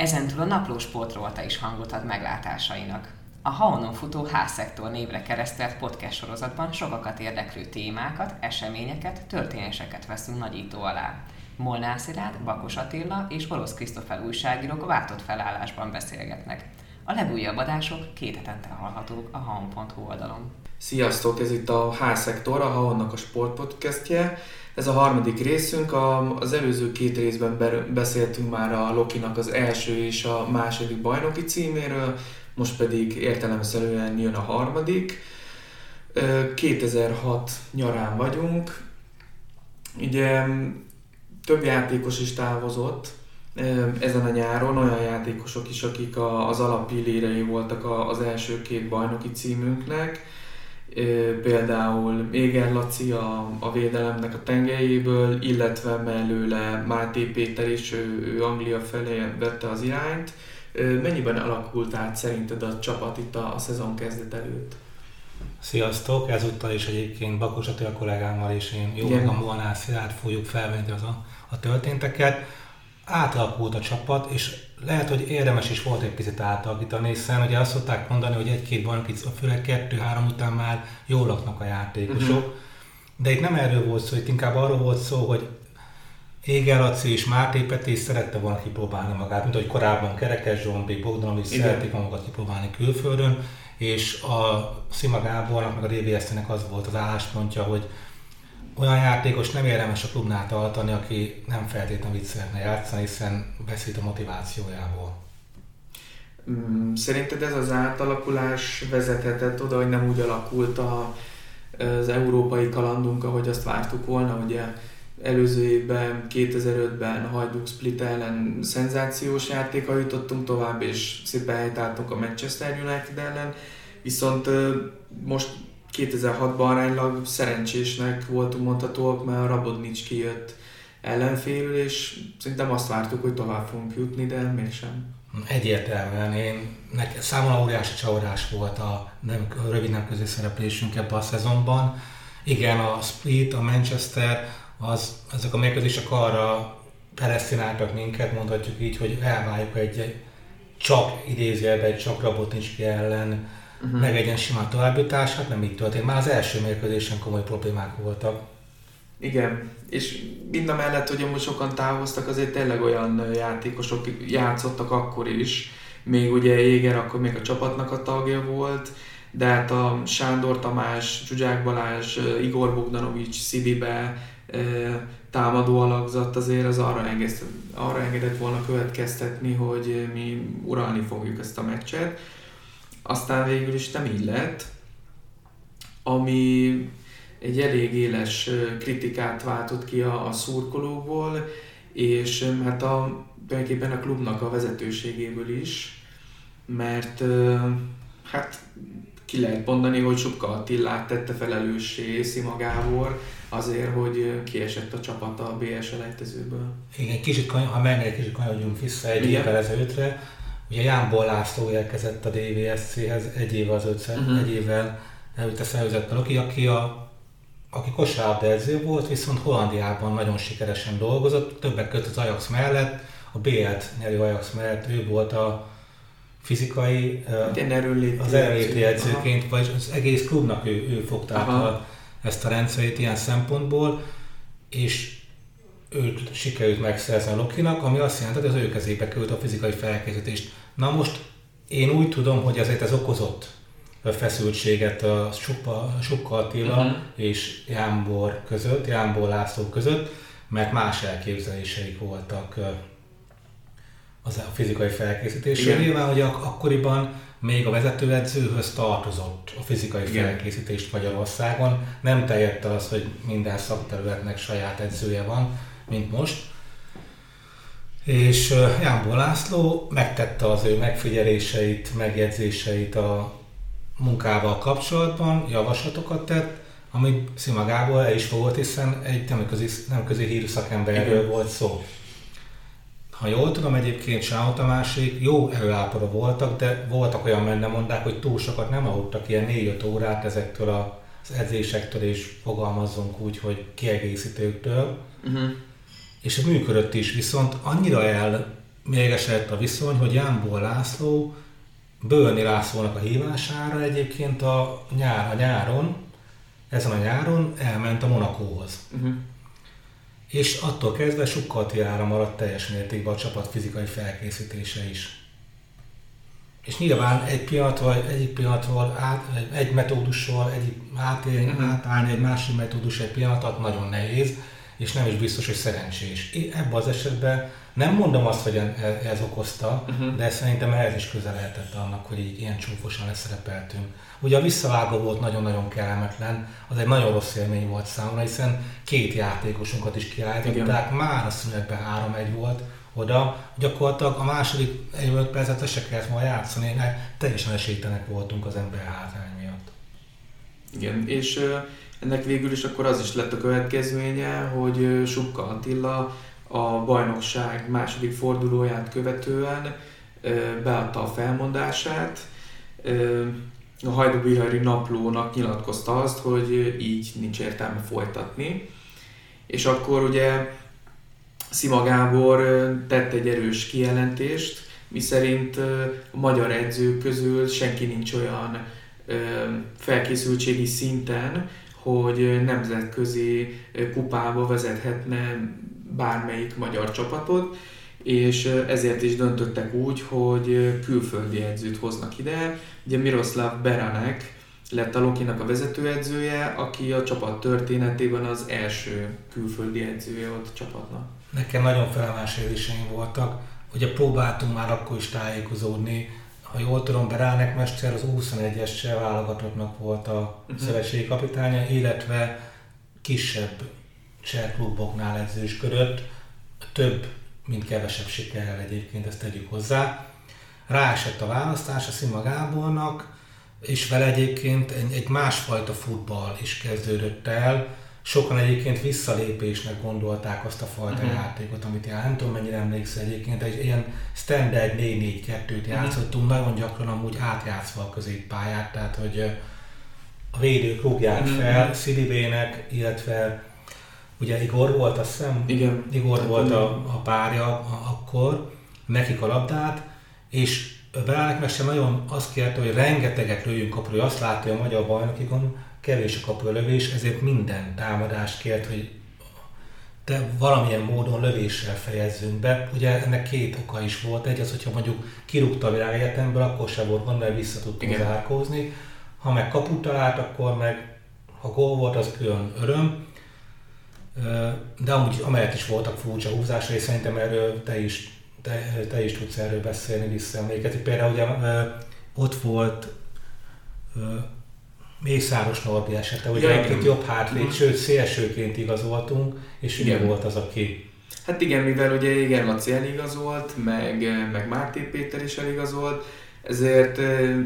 Ezentúl a napló sportrolta is hangot ad meglátásainak. A Haonon futó H-szektor névre keresztelt podcast sorozatban sokakat érdeklő témákat, eseményeket, történéseket veszünk nagyító alá. Molnár Szilárd, Bakos Attila és Orosz Krisztofel újságírók váltott felállásban beszélgetnek. A legújabb adások két hetente hallhatók a haon.hu oldalon. Sziasztok, ez itt a H-szektor, a Haonnak a sportpodcastje. Ez a harmadik részünk, a, az előző két részben beszéltünk már a Lokinak az első és a második bajnoki címéről, most pedig értelemszerűen jön a harmadik. 2006 nyarán vagyunk, ugye több játékos is távozott ezen a nyáron, olyan játékosok is, akik az alappillérei voltak az első két bajnoki címünknek, például Éger Laci a, a védelemnek a tengelyéből, illetve mellőle Máté Péter is, ő, ő Anglia felé vette az irányt. Mennyiben alakult át szerinted a csapat itt a, a szezon kezdet előtt? Sziasztok! Ezúttal is egyébként Bakos Attila kollégámmal és én jó magam Molnár Szilárd fogjuk felvenni az a, a történteket. Átalakult a csapat, és lehet, hogy érdemes is volt egy picit átalakítani, hiszen ugye azt szokták mondani, hogy egy-két bajnoki, főleg kettő-három után már jól laknak a játékosok. Uh-huh. De itt nem erről volt szó, itt inkább arról volt szó, hogy Éger Laci és Máté Peti szerette volna kipróbálni magát, mint ahogy korábban Kerekes Zsombi, Bogdanovics szerették magukat kipróbálni külföldön, és a Szima Gábornak, meg a DVSZ-nek az volt az álláspontja, hogy olyan játékos nem érdemes a klubnál tartani, aki nem feltétlenül itt szeretne játszani, hiszen veszít a motivációjából. Mm, szerinted ez az átalakulás vezethetett oda, hogy nem úgy alakult a, az európai kalandunk, ahogy azt vártuk volna, ugye előző évben, 2005-ben Hajduk Split ellen szenzációs játéka jutottunk tovább, és szépen helytáltunk a Manchester United ellen, viszont most 2006-ban aránylag szerencsésnek voltunk mondhatóak, mert a Rabodnics kijött ellenfélül, és szerintem azt vártuk, hogy tovább fogunk jutni, de mégsem. Egyértelműen én, nekem számomra óriási csavarás volt a, nem, a rövid nemközi szereplésünk ebben a szezonban. Igen, a Split, a Manchester, az, ezek a mérkőzések arra predestináltak minket, mondhatjuk így, hogy elváljuk egy csak idézőjelben egy csak Rabotnicski ellen uh-huh. meg egy sima továbbjutás, hát nem így történt. Már az első mérkőzésen komoly problémák voltak. Igen, és mind a mellett, hogy most sokan távoztak, azért tényleg olyan játékosok játszottak akkor is, még ugye Éger akkor még a csapatnak a tagja volt, de hát a Sándor Tamás, Zsuzsák Balázs, Igor Bogdanovics, Szidibe támadó alakzat azért az arra, engedett, arra engedett volna következtetni, hogy mi uralni fogjuk ezt a meccset aztán végül is nem így lett, ami egy elég éles kritikát váltott ki a, a szurkolóból, és hát a, tulajdonképpen a klubnak a vezetőségéből is, mert hát ki lehet mondani, hogy Subka Attilát tette felelőssé Szima Gábor azért, hogy kiesett a csapat a BS elejtezőből. Igen, kicsit, ha egy kicsit kanyarodjunk vissza egy évvel ezelőttre, Ugye Jánból László érkezett a DVSC-hez egy évvel az ötszer, uh-huh. egy évvel előtte szervezett Loki, aki a aki kosárlabda edző volt, viszont Hollandiában nagyon sikeresen dolgozott, többek között az Ajax mellett, a BL-t nyerő Ajax mellett ő volt a fizikai, az erőléti edzőként, vagy az egész klubnak ő, ő fogta a, ezt a rendszerét ilyen szempontból, és őt sikerült megszerzni a Lokinak, ami azt jelenti, hogy az ő kezébe került a fizikai felkészítést. Na most én úgy tudom, hogy ezért ez okozott feszültséget a Sukka Attila uh-huh. és Jánbor között, Jánbor László között, mert más elképzeléseik voltak az a fizikai felkészítésről. Nyilván, hogy ak- akkoriban még a vezetőedzőhöz tartozott a fizikai Igen. felkészítést Magyarországon. Nem terjedt az, hogy minden szakterületnek saját edzője van, mint most. És Jánból László megtette az ő megfigyeléseit, megjegyzéseit a munkával kapcsolatban, javaslatokat tett, amit Szima Gábor el is fogott, hiszen egy nemközi, nemközi hírű szakemberről volt szó. Ha jól tudom, egyébként Sáó Tamásék jó előállapotban voltak, de voltak olyan mennemondák, hogy túl sokat nem aludtak ilyen 4-5 órát ezektől az edzésektől, és fogalmazzunk úgy, hogy kiegészítőktől. Uh-huh és működött is, viszont annyira el mérgesedett a viszony, hogy Jánból László Bölni Lászlónak a hívására egyébként a, nyár, a nyáron, ezen a nyáron elment a Monakóhoz. Uh-huh. És attól kezdve sukkatiára maradt teljes mértékben a csapat fizikai felkészítése is. És nyilván egy pillanatról, egyik pillanatról át, egy metódusról egyik átélni, uh-huh. átállni egy másik metódus egy pillanatot nagyon nehéz, és nem is biztos, hogy szerencsés. Ebben az esetben nem mondom azt, hogy ez okozta, uh-huh. de szerintem ehhez is közel lehetett annak, hogy így ilyen csúfosan leszerepeltünk. Ugye a visszavágó volt nagyon-nagyon kellemetlen, az egy nagyon rossz élmény volt számomra, hiszen két játékosunkat is kiállították, már a szünetben 3-1 volt, oda, gyakorlatilag a második 5 percet se kellett volna játszani, mert teljesen esélytelenek voltunk az ember hátrány miatt. Igen, és ennek végül is akkor az is lett a következménye, hogy Subka Attila a bajnokság második fordulóját követően beadta a felmondását. A Hajdubihari naplónak nyilatkozta azt, hogy így nincs értelme folytatni. És akkor ugye Szima Gábor tett egy erős kijelentést, miszerint a magyar edzők közül senki nincs olyan felkészültségi szinten, hogy nemzetközi kupába vezethetne bármelyik magyar csapatot, és ezért is döntöttek úgy, hogy külföldi edzőt hoznak ide. Ugye Miroslav Beranek lett a Lokinak a vezetőedzője, aki a csapat történetében az első külföldi edzője volt a csapatnak. Nekem nagyon felemás érzéseim voltak, ugye próbáltunk már akkor is tájékozódni, ha jól tudom, Beránek Mester az 21-es válogatottnak volt a uh-huh. szövetségi kapitánya, illetve kisebb cseh kluboknál edzősködött, több, mint kevesebb sikerrel egyébként, ezt tegyük hozzá. Ráesett a választás a Szima Gábornak, és vele egyébként egy, egy másfajta futball is kezdődött el. Sokan egyébként visszalépésnek gondolták azt a fajta uh-huh. játékot, amit jár. Nem tudom, mennyire emlékszel egyébként, egy ilyen standard 4-4-2-t uh-huh. játszottunk, nagyon gyakran amúgy átjátszva a középpályát, tehát hogy a védők rúgják uh-huh. fel Szilibének, illetve Ugye Igor volt, azt hiszem, Igen. Igor volt a, a párja a, akkor, nekik a labdát, és Belánek meg sem nagyon azt kérte, hogy rengeteget lőjünk kapura, azt látta, hogy a magyar bajnokikon kevés a kapura lövés, ezért minden támadást kért, hogy de valamilyen módon lövéssel fejezzünk be. Ugye ennek két oka is volt. Egy az, hogyha mondjuk kirúgta a világegyetemből, akkor se volt gond, mert vissza tudtunk zárkózni. Ha meg kaput talált, akkor meg ha gól volt, az külön öröm de amúgy amellett is voltak furcsa húzásai, és szerintem erről te is, te, te is tudsz erről beszélni, visszaemlékezni. Például ugye ott volt Mészáros Norbi esete, ugye ja, akit jobb hátlét, mm. sőt szélsőként igazoltunk, és igen. volt az, aki Hát igen, mivel ugye igen, Laci eligazolt, meg, meg Márté Péter is eligazolt, ezért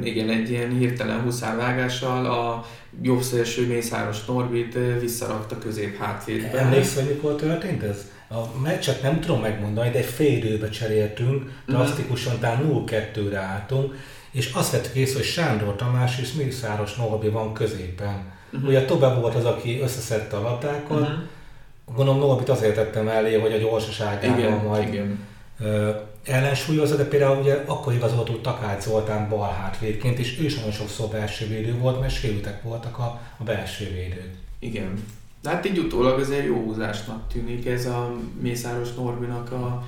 igen, egy ilyen hirtelen huszárvágással a jobb szélső Mészáros Norbit visszarakta közép hátvédbe. Emlékszel, hogy mikor történt ez? A meccset nem tudom megmondani, de egy fél időbe cseréltünk, mhm. drasztikusan, tehát 0-2-re álltunk, és azt vettük észre, hogy Sándor Tamás és Mészáros Norbi van középen. Uh-huh. Ugye Tobe volt az, aki összeszedte a labdákat, uh-huh. gondolom Norbit azért tettem elé, hogy a gyorsaságával majd igen ellensúlyozza, de például ugye akkor igazoltuk Takács Zoltán bal hátvédként, és ő is nagyon sokszor belső védő volt, mert sérültek voltak a, a belső védők. Igen. De hát így utólag azért jó húzásnak tűnik ez a Mészáros Norbinak a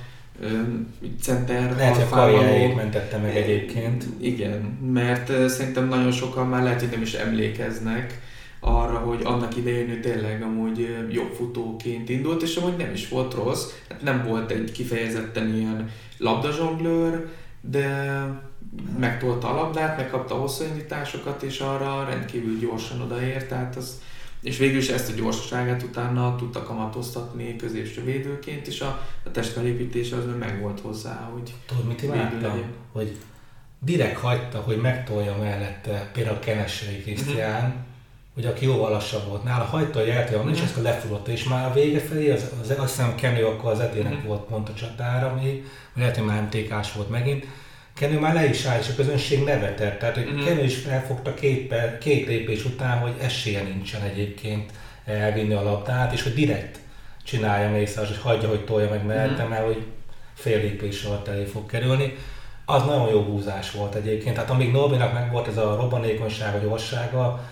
center Lehet, hogy a karrierjét mentette meg egyébként. Igen, mert szerintem nagyon sokan már lehet, hogy nem is emlékeznek arra, hogy annak idején ő tényleg amúgy jobb futóként indult, és amúgy nem is volt rossz, hát nem volt egy kifejezetten ilyen labdazsonglőr, de megtolta a labdát, megkapta a hosszú indításokat, és arra rendkívül gyorsan odaért, tehát az, és végül is ezt a gyorsaságát utána tudta kamatoztatni középső védőként, és a, a testfelépítése az meg volt hozzá, hogy Tudod, mit imádtam? Hogy direkt hagyta, hogy megtolja mellette például Kenessei Krisztián, mm-hmm hogy aki jóval lassabb volt nála, hagyta a jeltője, és ezt a lefullotta, és már a vége felé, az, az, azt hiszem Kenő akkor az etének mm. volt pont a csatára, ami lehet, hogy már MTK-s volt megint, Kenő már le is áll, és a közönség nevetett. Tehát, hogy mm. Kenő is felfogta két, két lépés után, hogy esélye nincsen egyébként elvinni a labdát, és hogy direkt csinálja Mészáros, hogy hagyja, hogy tolja meg mellette, mm. mert hogy fél lépés alatt elé fog kerülni. Az nagyon jó húzás volt egyébként. Tehát amíg Norbinak meg volt ez a robbanékonysága, gyorsága,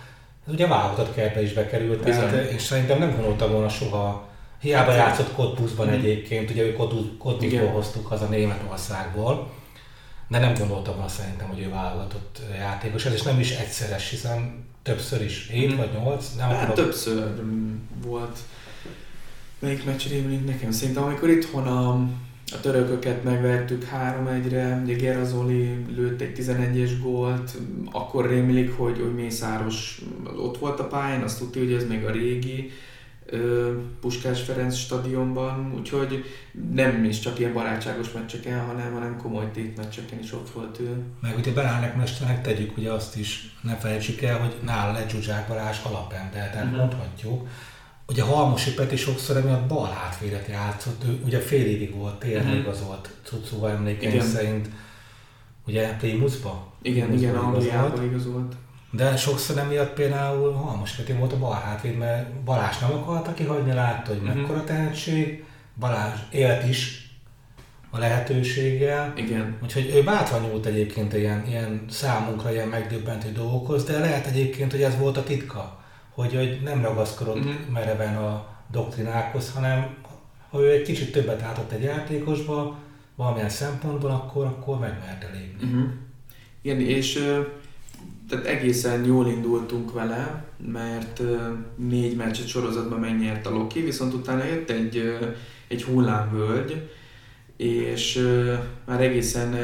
ez ugye válogatott kertbe is bekerült, tehát, és szerintem nem gondolta volna soha, hiába hát, játszott Cottbusban mm. egyébként, ugye ő Cottbusból hoztuk haza Németországból, de nem gondoltam volna szerintem, hogy ő válogatott játékos, ez is nem is egyszeres, hiszen többször is, 7 mm. vagy 8, nem hát tudom. többször volt. Melyik meccs rémlik nekem? Szerintem amikor itthon a, a törököket megvertük 3-1-re, ugye Gerazoli lőtt egy 11-es gólt, akkor rémlik, hogy, hogy Mészáros ott volt a pályán, azt tudja, hogy ez még a régi, Puskás Ferenc stadionban, úgyhogy nem is csak ilyen barátságos meccseken, hanem, hanem komoly tétmeccseken is ott volt ő. Meg ugye Belánek mesternek tegyük ugye azt is, ne felejtsük el, hogy nála lett Zsuzsák Balázs alapember, tehát uh-huh. mondhatjuk. Ugye Halmosi Peti sokszor emiatt bal hátvédet játszott, ő ugye fél évig volt, tényleg uh-huh. igazolt Cucúva emlékeim szerint. Ugye Primusba? Igen, igen, Angliába igazolt. De sokszor emiatt például Halmos Peti volt a bal hátvéd, mert Balázs nem akarta kihagyni, látta, hogy uh-huh. mekkora tehetség, Balázs élt is a lehetőséggel. Igen. Úgyhogy ő bátran nyúlt egyébként ilyen, ilyen számunkra ilyen megdöbbentő dolgokhoz, de lehet egyébként, hogy ez volt a titka, hogy, hogy nem ragaszkodott uh-huh. mereven a doktrinákhoz, hanem ha ő egy kicsit többet látott egy játékosba, valamilyen szempontból, akkor, akkor megmerte lépni. Uh-huh. Igen, és tehát egészen jól indultunk vele, mert négy meccset sorozatban megnyert a Loki, viszont utána jött egy, egy hullámvölgy, és már egészen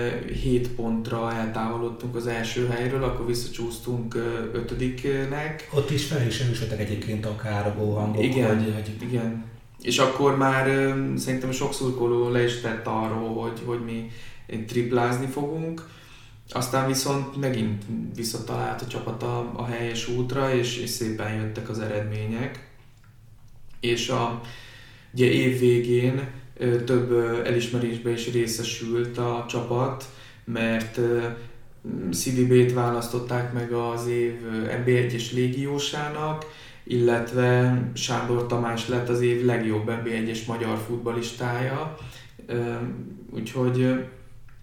7 pontra eltávolodtunk az első helyről, akkor visszacsúsztunk ötödiknek. Ott is fel is erősödtek egyébként a károgó hangok. Igen, hogy, hogy... igen. És akkor már szerintem sok szurkoló le is tett arról, hogy, hogy mi triplázni fogunk aztán viszont megint visszatalált a csapat a, a helyes útra, és, és szépen jöttek az eredmények. És a ugye év végén több elismerésbe is részesült a csapat, mert CDB-t választották meg az év NB1-es légiósának, illetve Sándor Tamás lett az év legjobb NB1-es magyar futbalistája. Úgyhogy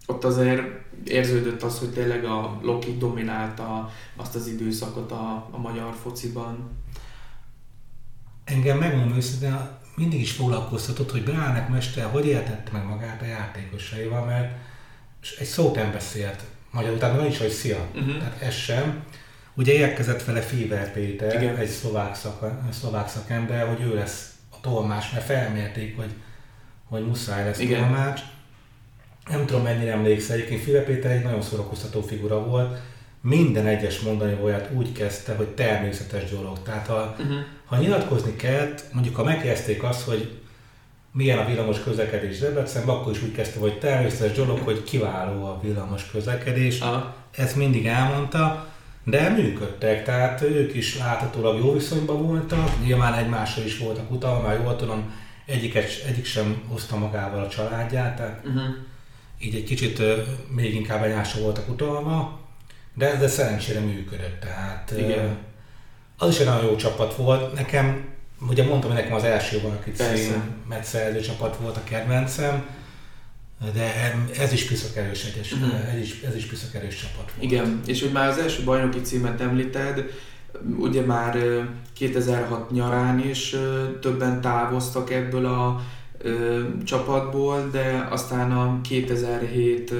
ott azért érződött az, hogy tényleg a Loki dominálta azt az időszakot a, a magyar fociban. Engem megmondom őszintén, mindig is foglalkoztatott, hogy Bránek mester hogy értette meg magát a játékosaival, mert egy szót nem beszélt magyarul, tehát nem is, hogy szia, uh-huh. tehát ez sem. Ugye érkezett vele Fieber Péter, Igen. egy szlovák, szak, szlovák szakember, hogy ő lesz a tolmás, mert felmérték, hogy, hogy muszáj lesz Igen. tolmács nem tudom mennyire emlékszel, egyébként File Péter egy nagyon szórakoztató figura volt, minden egyes mondani volját úgy kezdte, hogy természetes dolog. Tehát ha, uh-huh. ha nyilatkozni kellett, mondjuk ha megkezdték azt, hogy milyen a villamos közlekedés Debrecenben, akkor is úgy kezdte, hogy természetes dolog, hogy kiváló a villamos közlekedés. Uh-huh. Ezt mindig elmondta, de működtek, tehát ők is láthatólag jó viszonyban voltak, nyilván egymással is voltak utalva, már jól tudom, egyik, egyik sem hozta magával a családját, tehát uh-huh így egy kicsit még inkább egyásra voltak utalva, de, de szerencsére működött. Tehát Igen. az is egy nagyon jó csapat volt. Nekem, ugye mondtam, hogy nekem az első valaki cím metszerző csapat volt a kedvencem, de ez is piszakerős egyes, uh-huh. ez, is, ez is piszakerős csapat volt. Igen, és hogy már az első bajnoki címet említed, ugye már 2006 nyarán is többen távoztak ebből a ö, csapatból, de aztán a 2007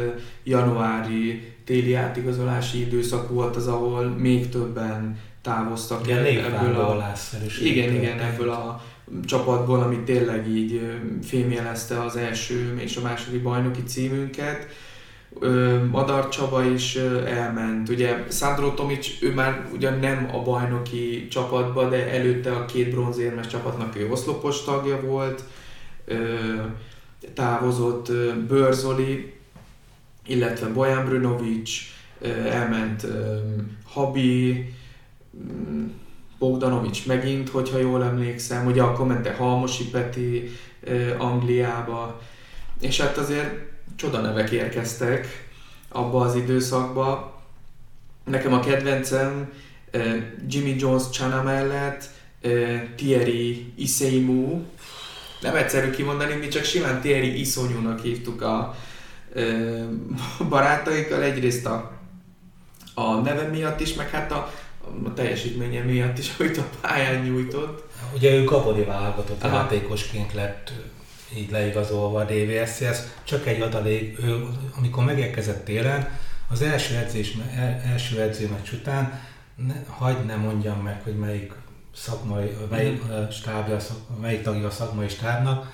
januári téli átigazolási időszak volt az, ahol még többen távoztak igen, el, ebből a, igen, igen, ebből a csapatból, ami tényleg így fémjelezte az első és a második bajnoki címünket. Madar Csaba is elment. Ugye Szándor Tomics, ő már ugyan nem a bajnoki csapatban, de előtte a két bronzérmes csapatnak ő oszlopos tagja volt távozott Börzoli, illetve Bojan Brunovic, elment Habi, mm, Bogdanovics megint, hogyha jól emlékszem, ugye a kommente Halmosi Peti Angliába, és hát azért csoda nevek érkeztek abba az időszakba. Nekem a kedvencem Jimmy Jones Chana mellett Thierry Iseimu, nem egyszerű kimondani, mi csak simán Thierry iszonyúnak hívtuk a ö, barátaikkal, egyrészt a, a neve miatt is, meg hát a, a teljesítménye miatt is, amit a pályán nyújtott. Ugye ő Gabori válogatott Aha. játékosként lett így leigazolva a DVSC-hez. Csak egy adalék, ő, amikor megérkezett télen, az első, edzés, első edzőmeccs után ne, hagyd ne mondjam meg, hogy melyik szakmai, melyik, mm. stábja, melyik tagja a szakmai stábnak,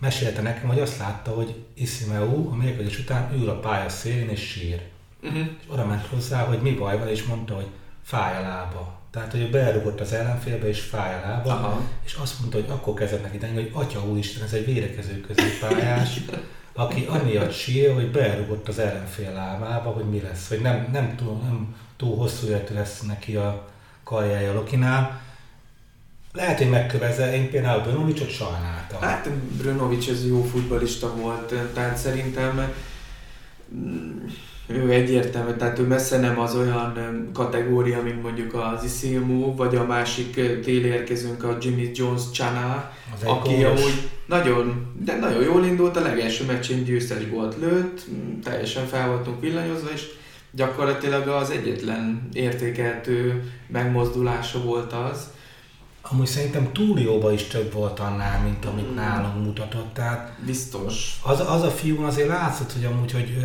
mesélte nekem, hogy azt látta, hogy Isimeu a mérkőzés után ül a pálya szélén és sír. Uh-huh. És oda ment hozzá, hogy mi baj van, és mondta, hogy fáj a lába. Tehát, hogy ő belerugott az ellenfélbe, és fáj a lába, Aha. és azt mondta, hogy akkor kezdett neki tenni, hogy Atya Úristen, ez egy védekező középpályás, aki amiatt sír, hogy belerugott az ellenfél lábába, hogy mi lesz, hogy nem, nem, túl, nem túl hosszú életű lesz neki a karjája Lokinál. Lehet, hogy megköveze, én például Brunovicsot sajnáltam. Hát Brunovics ez jó futbalista volt, tehát szerintem ő egyértelmű, tehát ő messze nem az olyan kategória, mint mondjuk az Isimu, vagy a másik téli érkezőnk, a Jimmy Jones Chana, aki amúgy nagyon, de nagyon jól indult, a legelső meccsén győztes gólt lőtt, teljesen fel voltunk villanyozva, és gyakorlatilag az egyetlen értékeltő megmozdulása volt az. Amúgy szerintem túlióba is több volt annál, mint amit mm. nálunk mutatott. Tehát Biztos. Az, az a fiú azért látszott, hogy amúgy, hogy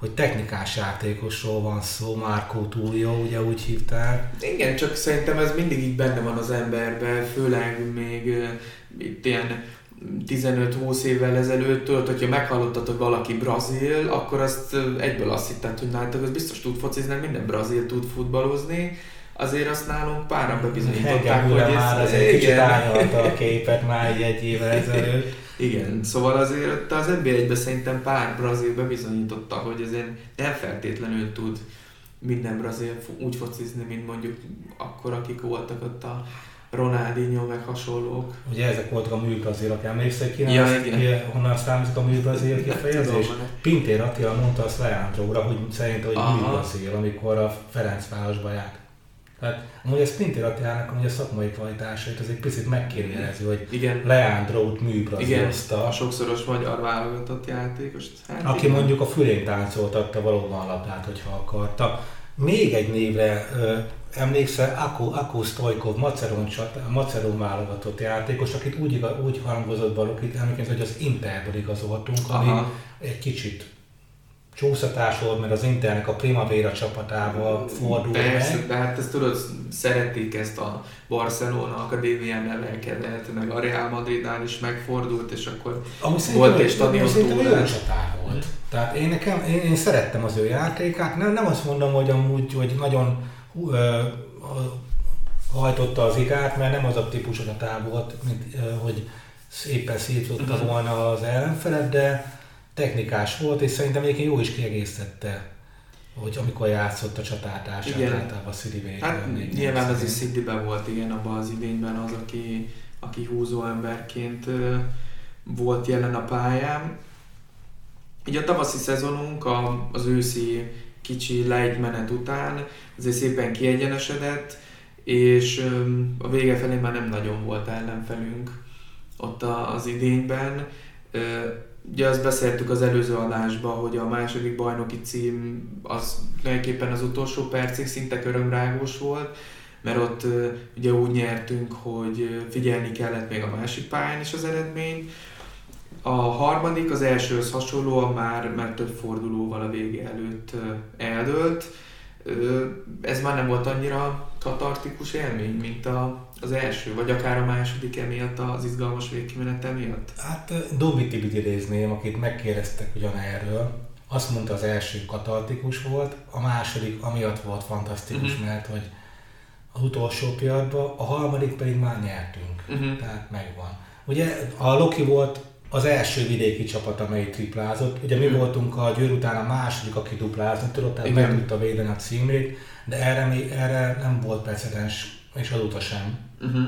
hogy technikás játékosról van szó, Márkó Túlió, ugye úgy hívták. Igen, csak szerintem ez mindig így benne van az emberben, főleg még itt ilyen 15-20 évvel ezelőtt, tudod, hogyha meghallottad, hogy valaki brazil, akkor azt egyből azt hitted, hogy nálatok az biztos tud focizni, minden brazil tud futballozni. Azért azt nálunk páran bebizonyították, hogy ez... már az egy kicsit a képet már egy évvel ezelőtt. Igen, szóval azért az NBA-ben szerintem pár brazil bebizonyította, hogy azért nem feltétlenül tud minden brazil úgy focizni, mint mondjuk akkor, akik voltak ott a Ronaldinho meg hasonlók. Ugye ezek voltak a műbrazilok, emlékszel ki, ja, az, ki honnan származik a műbrazil kifejezés? Pintér Attila mondta azt Leandróra, hogy szerint, hogy műbrazil, amikor a Ferencvárosba járt. Tehát amúgy a Sprinter Attilának a szakmai kvalitásait az egy picit megkérdezi, hogy igen. Leandro-t műbrazilozta. Igen, a sokszoros magyar válogatott játékos. Hát aki igen. mondjuk a fülén táncoltatta valóban a labdát, hogyha akarta. Még egy névre ö, emlékszel, Akó, Akó Stojkov, Maceron, Maceron válogatott játékos, akit úgy, úgy hangozott valakit, emlékszem, hogy az Interből igazoltunk, ami Aha. egy kicsit csúszatás volt, mert az Internek a Primavera csapatával fordult Persze, meg. de hát ezt tudod, szerették ezt a Barcelona akadémián nevelkedett, meg a Real Madridnál is megfordult, és akkor Ami volt egy stadion túl. csatár volt. Tehát én, nekem, én, én, szerettem az ő játékát, nem, nem azt mondom, hogy amúgy, hogy nagyon uh, hajtotta az igát, mert nem az a típusú csatár volt, mint uh, hogy szépen szétszódta uh-huh. volna az ellenfelet, de technikás volt, és szerintem egyébként jó is kiegészítette, hogy amikor játszott a csatártársát, igen. általában Szidi Hát nyilván az is Szidiben volt, igen, abban az idényben az, aki, aki húzó emberként volt jelen a pályán. Így a tavaszi szezonunk a, az őszi kicsi menet után azért szépen kiegyenesedett, és a vége felé már nem nagyon volt ellenfelünk ott az idényben Ugye azt beszéltük az előző adásban, hogy a második bajnoki cím az tulajdonképpen az utolsó percig szinte körömrágós volt, mert ott ugye úgy nyertünk, hogy figyelni kellett még a másik pályán is az eredményt. A harmadik, az elsőhöz hasonlóan már, már több fordulóval a vége előtt eldőlt. Ez már nem volt annyira katartikus élmény, mint a, az első, vagy akár a második emiatt az izgalmas végkimenete miatt? Hát Dobi Tibit idézném, akit megkérdeztek ugyanerről. Azt mondta, az első katartikus volt, a második amiatt volt fantasztikus, uh-huh. mert hogy az utolsó pillanatban, a harmadik pedig már nyertünk, uh-huh. tehát megvan. Ugye a Loki volt az első vidéki csapat, amely triplázott. Ugye mi uh-huh. voltunk a Győr után a második, aki duplázott tudott, tehát meg tudta védeni a címét, de erre, erre nem volt precedens, és azóta sem uh-huh.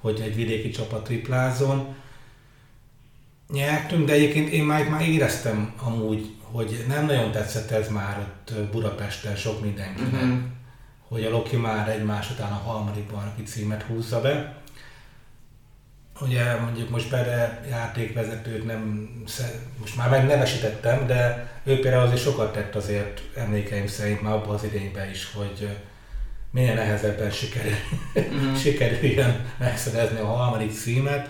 hogy egy vidéki csapat triplázzon. Nyertünk, de egyébként én már, már éreztem amúgy, hogy nem nagyon tetszett ez már ott Budapesten sok mindenkinek, uh-huh. hogy a Loki már egymás után a harmadik bajnoki címet húzza be. ugye mondjuk most bele játékvezetőt nem, most már megnevesítettem, de ő például azért sokat tett azért emlékeim szerint már abban az idényben is, hogy minél nehezebben sikerül, mm-hmm. sikerüljön megszerezni a harmadik címet.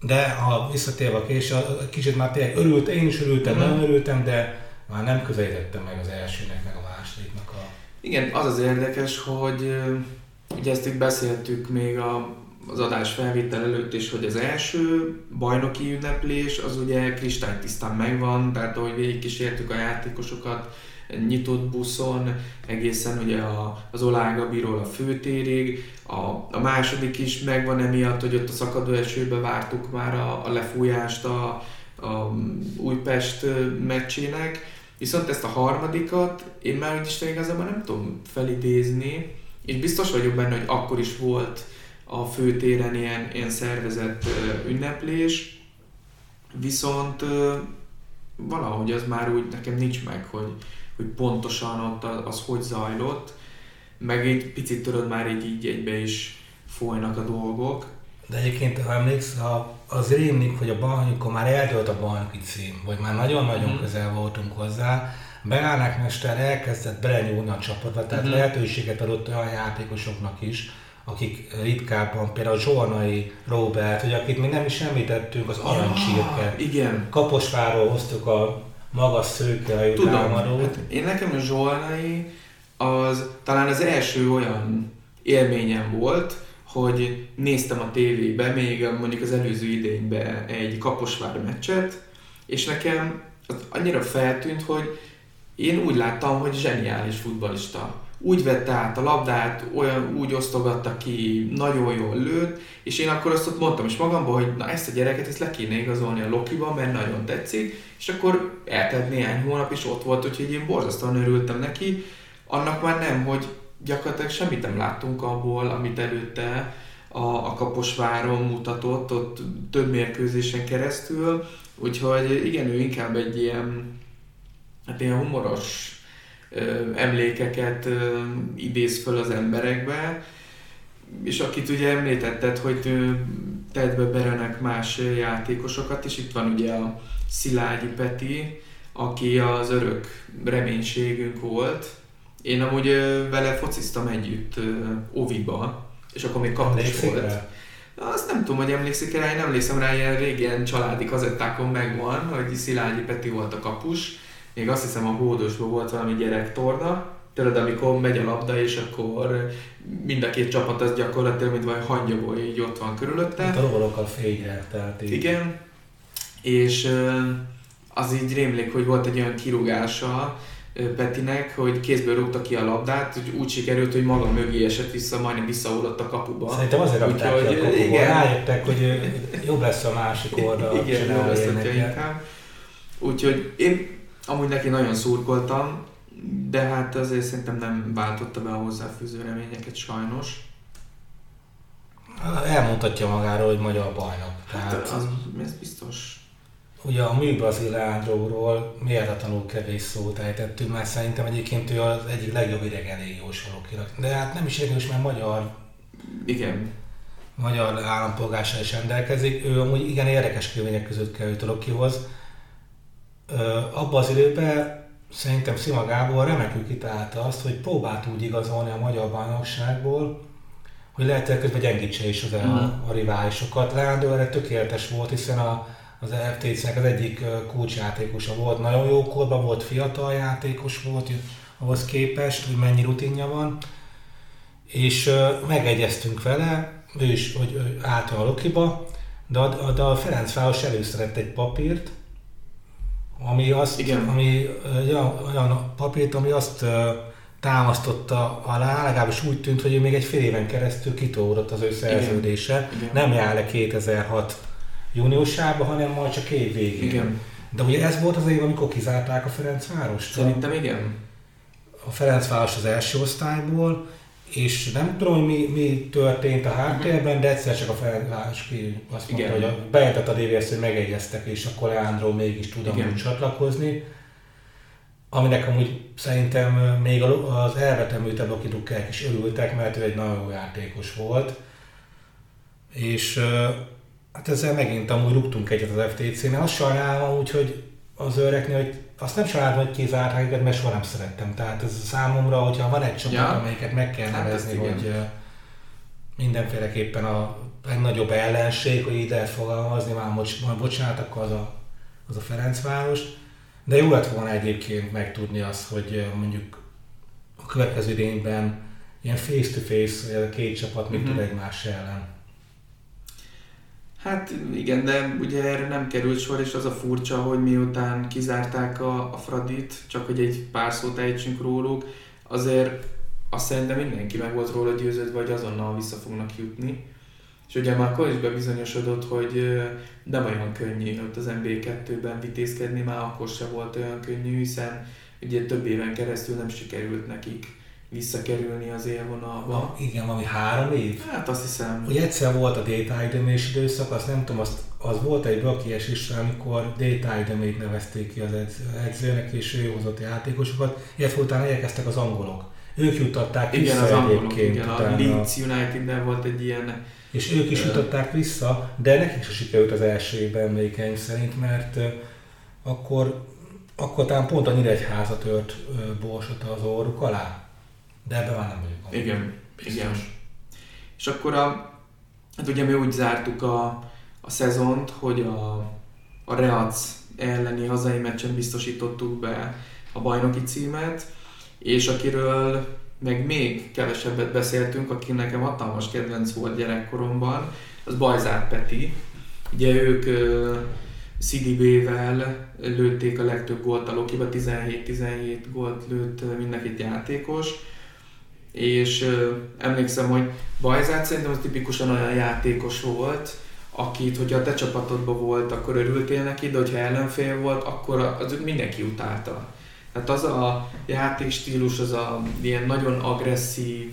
De ha visszatérve a kés, kicsit már tényleg örült, én is örültem, mm-hmm. nem örültem, de már nem közelítettem meg az elsőnek, meg a másodiknak a... Igen, az az érdekes, hogy ugye ezt itt beszéltük még a, az adás felvétel előtt is, hogy az első bajnoki ünneplés az ugye kristálytisztán megvan, tehát ahogy végigkísértük a játékosokat, nyitott buszon, egészen ugye a, az Olágabiról a főtérig. A, a második is megvan emiatt, hogy ott a szakadó esőbe vártuk már a, a lefújást a, a Újpest meccsének. Viszont ezt a harmadikat én már Isten igazából nem tudom felidézni, és biztos vagyok benne, hogy akkor is volt a főtéren ilyen, ilyen szervezett ünneplés, viszont valahogy az már úgy nekem nincs meg, hogy, hogy pontosan ott az, hogy zajlott, meg egy picit tudod már így, így egybe is folynak a dolgok. De egyébként, ha emléksz, az rémlik, hogy a bajnokon már eldőlt a bajnoki cím, vagy már nagyon-nagyon mm. közel voltunk hozzá, Beállák mester elkezdett belenyúlni a csapatba, tehát uh-huh. lehetőséget adott olyan játékosoknak is, akik ritkábban, például Zsolnai Robert, hogy akit még nem is említettünk, az Arancsírke. Ja, igen. Kaposváról hoztuk a magas szőke Tudom, hát én nekem a Zsolnai az talán az első olyan élményem volt, hogy néztem a tévébe, még mondjuk az előző idényben egy Kaposvár meccset, és nekem az annyira feltűnt, hogy én úgy láttam, hogy zseniális futbalista. Úgy vette át a labdát, olyan, úgy osztogatta ki, nagyon jól lőtt, és én akkor azt ott mondtam is magamban, hogy na ezt a gyereket ezt le kéne igazolni a Lokiban, mert nagyon tetszik, és akkor eltelt néhány hónap, és ott volt, úgyhogy én borzasztóan örültem neki. Annak már nem, hogy gyakorlatilag semmit nem láttunk abból, amit előtte a, a Kaposváron mutatott, ott több mérkőzésen keresztül, úgyhogy igen, ő inkább egy ilyen hát ilyen humoros emlékeket idéz föl az emberekbe, és akit ugye említetted, hogy tett be berenek más játékosokat, és itt van ugye a Szilágyi Peti, aki az örök reménységünk volt. Én amúgy vele fociztam együtt Oviba, és akkor még kapus volt. Rá? Azt nem tudom, hogy emlékszik rá, én emlékszem rá, ilyen régen családi kazettákon megvan, hogy Szilágyi Peti volt a kapus, még azt hiszem a hódosban volt valami gyerektorna, tudod, amikor megy a labda, és akkor mind a két csapat az gyakorlatilag, mint vagy hangyaból így ott van körülötte. Hát a rovalokkal fényre, tehát így. Igen, és az így rémlik, hogy volt egy olyan kirúgása Petinek, hogy kézből rúgta ki a labdát, hogy úgy sikerült, hogy maga mögé esett vissza, majdnem visszaúlott a kapuba. Szerintem azért rakták ki a kapuba. Igen. Rájöttek, hogy jobb lesz a másik oldal. Igen, jobb lesz, inkább. Úgyhogy én Amúgy neki nagyon szurkoltam, de hát azért szerintem nem váltotta be a hozzáfűző reményeket sajnos. Elmutatja magáról, hogy magyar bajnok. Hát Tehát, az, ez biztos. Ugye a mű Braziládróról méltatlanul kevés szót ejtettünk, mert szerintem egyébként ő az egyik legjobb idegen légiós. De hát nem is idegenős, mert magyar. Igen. Magyar állampolgársa is rendelkezik. Ő amúgy igen érdekes körülmények között került a Lokihoz abban az időben szerintem Szima Gábor remekül kitalálta azt, hogy próbált úgy igazolni a magyar bajnokságból, hogy lehet közben gyengítse is az mm. a, a riválisokat. Leandro erre tökéletes volt, hiszen a, az FTC-nek az egyik kulcsjátékosa volt, nagyon jó korban volt, fiatal játékos volt, ahhoz képest, hogy mennyi rutinja van, és uh, megegyeztünk vele, ő is, hogy állt a Lokiba, de a, de a Ferencváros előszerett egy papírt, ami azt, Igen. ami olyan, olyan papírt, ami azt támasztotta alá, legalábbis úgy tűnt, hogy ő még egy fél éven keresztül kitódott az ő szerződése. Igen. Nem jár le 2006 júniusába, hanem majd csak év végén. Igen. De ugye ez volt az év, amikor kizárták a Ferencvárost? Szerintem igen. A Ferencváros az első osztályból, és nem tudom, hogy mi, mi történt a háttérben, de egyszer csak a Ferencváros ki azt mondta, Igen. hogy a, bejelentett a DVS, hogy megegyeztek, és akkor Leandro mégis tud amúgy csatlakozni. Aminek amúgy szerintem még az elvetemültebb akidukkák is örültek, mert ő egy nagyon jó játékos volt. És hát ezzel megint amúgy rúgtunk egyet az FTC-nél. Azt sajnálom úgy, hogy az őreknél, hogy azt nem hogy kizárták őket, mert soha nem szerettem. Tehát ez számomra, hogyha van egy csapat, ja. amelyiket meg kell hát nevezni, hogy mindenféleképpen a legnagyobb ellenség, hogy lehet fogalmazni, már most bocsánat, akkor az a, az a Ferencváros. De jó lett volna egyébként megtudni azt, hogy mondjuk a következő idényben ilyen face-to-face, a két csapat mit mm-hmm. tud egymás ellen. Hát igen, de ugye erre nem került sor, és az a furcsa, hogy miután kizárták a, a Fradit, csak hogy egy pár szót ejtsünk róluk, azért azt szerintem mindenki meg volt róla győződve, hogy azonnal vissza fognak jutni. És ugye már akkor is bebizonyosodott, hogy nem olyan könnyű ott az MB2-ben vitézkedni, már akkor se volt olyan könnyű, hiszen ugye több éven keresztül nem sikerült nekik visszakerülni az élvonalba. Igen, valami három év? Hát azt hiszem. Ugye egyszer volt a data idemés időszak, azt nem tudom, azt, az volt egy blokies is, amikor data idemét nevezték ki az edzőnek, és ő hozott játékosokat, illetve utána elkezdtek az angolok. Ők jutották igen, vissza az angolok, igen, a Leeds United-ben volt egy ilyen és ők is jutották vissza, de nekik is sikerült az első évben emlékeim szerint, mert akkor, akkor talán pont a Nyíregyháza tört borsot az orruk alá. De ebben már nem vagyok. Igen, biztos. igen. És akkor a, hát ugye mi úgy zártuk a, a szezont, hogy a, a Reac elleni hazai meccsen biztosítottuk be a bajnoki címet, és akiről meg még kevesebbet beszéltünk, aki nekem hatalmas kedvenc volt gyerekkoromban, az Bajzár Peti. Ugye ők CDB-vel lőtték a legtöbb gólt a Lokiba, 17-17 gólt lőtt mindenki játékos, és emlékszem, hogy Bajzát szerintem az tipikusan olyan játékos volt, akit, hogyha a te csapatodban volt, akkor örültél neki, de hogyha ellenfél volt, akkor az mindenki utálta. Tehát az a játékstílus, az a ilyen nagyon agresszív,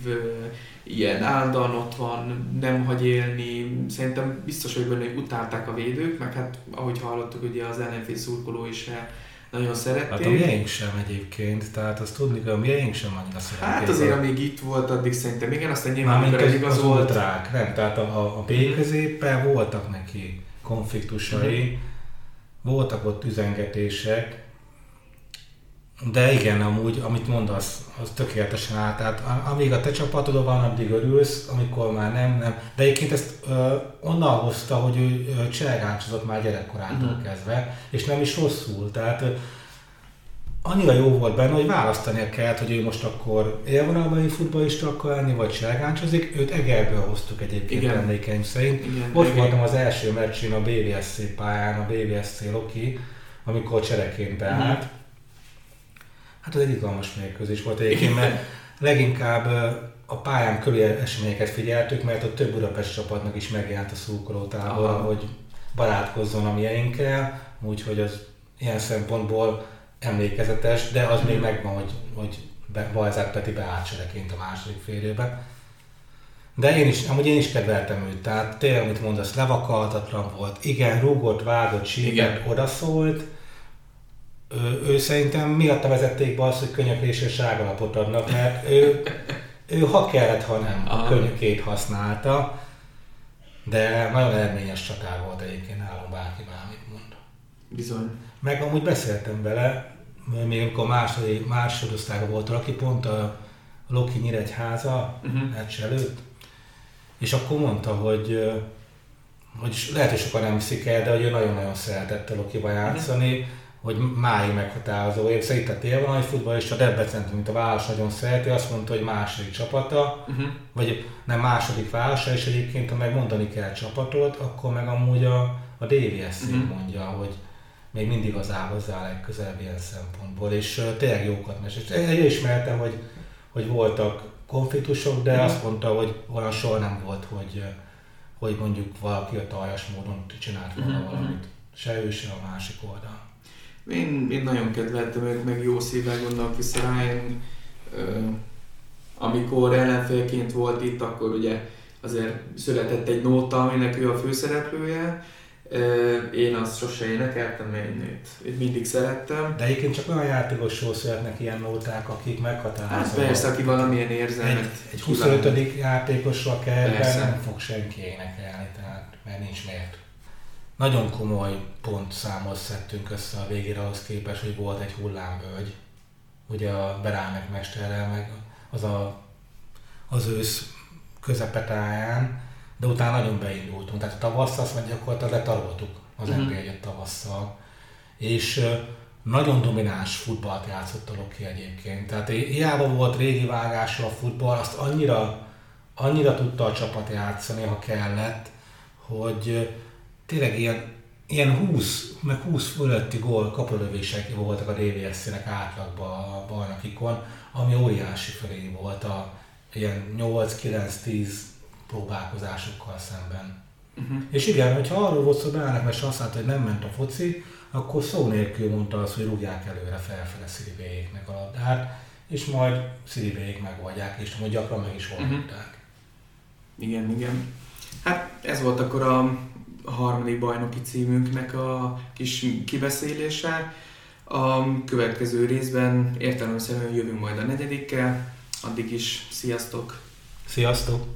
ilyen állandóan ott van, nem hagy élni. Szerintem biztos, hogy benne, hogy utálták a védők, meg hát ahogy hallottuk, ugye az ellenfél szurkoló is nagyon szerették. Hát a miénk sem egyébként, tehát azt tudni hogy a miénk sem annyira szerették. Hát azért, amíg itt volt, addig szerintem igen, aztán nyilván amikor eligazolt. Az rák, nem, tehát a, a, a B középpen voltak neki konfliktusai, mm-hmm. voltak ott üzengetések, de igen, amúgy, amit mondasz, az tökéletesen áll. Tehát amíg a te csapatod van, addig örülsz, amikor már nem, nem. De egyébként ezt ö, onnan hozta, hogy ő cselgáncsozott már gyerekkorától mm. kezdve, és nem is rosszul. Tehát ö, annyira jó volt benne, hogy választania kellett, hogy ő most akkor élvonalbeli futballista akar lenni, vagy cselgáncsozik. Őt Egerből hoztuk egyébként Igen. emlékeim szerint. Igen, Ott Igen. voltam az első meccsén a BVSC pályán, a BVSC Loki, amikor csereként beállt. Mm Hát ez egy izgalmas mérkőzés volt egyébként, mert leginkább a pályán körül eseményeket figyeltük, mert a több Budapest csapatnak is megjelent a szurkolótábor, hogy barátkozzon a mieinkkel, úgyhogy az ilyen szempontból emlékezetes, de az mm. még megvan, hogy, hogy Balzák Peti beállt a második félében. De én is, amúgy én is kedveltem őt, tehát tényleg, amit mondasz, levakaltatlan volt. Igen, rúgott, vágott, síkert, odaszólt, ő, ő szerintem miatta vezették be azt, hogy könyöklésre sárgalapot adnak, mert ő, ő ha kellett, ha nem, a könyökét használta, de nagyon eredményes csatár volt egyébként nálam bárki bármit mond. Bizony. Meg amúgy beszéltem vele, még amikor második, másodosztályban volt aki pont a Loki Nyíregyháza uh-huh. meccs előtt, és akkor mondta, hogy hogy lehet, hogy sokan nem viszik el, de hogy ő nagyon-nagyon szeretett a Lokiba játszani, uh-huh hogy máig meghatározó. Én szerint a télvonali futballista Debrecen, mint a város nagyon szereti, azt mondta, hogy második csapata, uh-huh. vagy nem második városa, és egyébként, ha megmondani kell csapatot, akkor meg amúgy a, a DVS uh-huh. mondja, hogy még mindig az áll hozzá a legközelebb ilyen szempontból, és uh, tényleg jókat mesélt. Én ismertem, hogy, hogy voltak konfliktusok, de uh-huh. azt mondta, hogy olyan soha nem volt, hogy, hogy mondjuk valaki a taljas módon csinált volna uh-huh. valamit. Se ő, se a másik oldal. Én, én nagyon kedveltem őt, meg jó szívvel gondolok vissza rá. Én, ö, amikor ellenfélként volt itt, akkor ugye azért született egy nóta, aminek ő a főszereplője. Én azt sose énekeltem, én itt mindig szerettem. De egyébként csak olyan játékosról születnek ilyen nóták, akik meghatározóak. Hát persze, aki valamilyen érzelmet Egy, egy 25. játékosra kell, nem fog senki énekelni, tehát, mert nincs miért. Nagyon komoly pontszámot szedtünk össze a végére ahhoz képest, hogy volt egy hullámvölgy. Ugye a Beránek mesterrel, meg az a, az ősz közepetáján, de utána nagyon beindultunk. Tehát a tavasszal azt gyakorlatilag letaroltuk az uh-huh. nb 1 tavasszal. És nagyon domináns futballt játszott a Loki egyébként. Tehát hiába volt régi vágásra a futball, azt annyira, annyira tudta a csapat játszani, ha kellett, hogy tényleg ilyen, ilyen 20, meg 20 fölötti gól kapolövések voltak a DVSC-nek átlagban a bajnokikon, ami óriási felé volt a ilyen 8-9-10 próbálkozásokkal szemben. Uh-huh. És igen, hogyha arról volt szó Beának, mert azt mondta, hogy nem ment a foci, akkor szó nélkül mondta azt, hogy rúgják előre felfele Sziribéjéknek a labdát, és majd Sziribéjék megoldják, és majd gyakran meg is oldották. Uh-huh. Igen, igen. Hát ez volt akkor a harmadik bajnoki címünknek a kis kibeszélése. A következő részben értelemszerűen jövünk majd a negyedikkel. Addig is sziasztok! Sziasztok!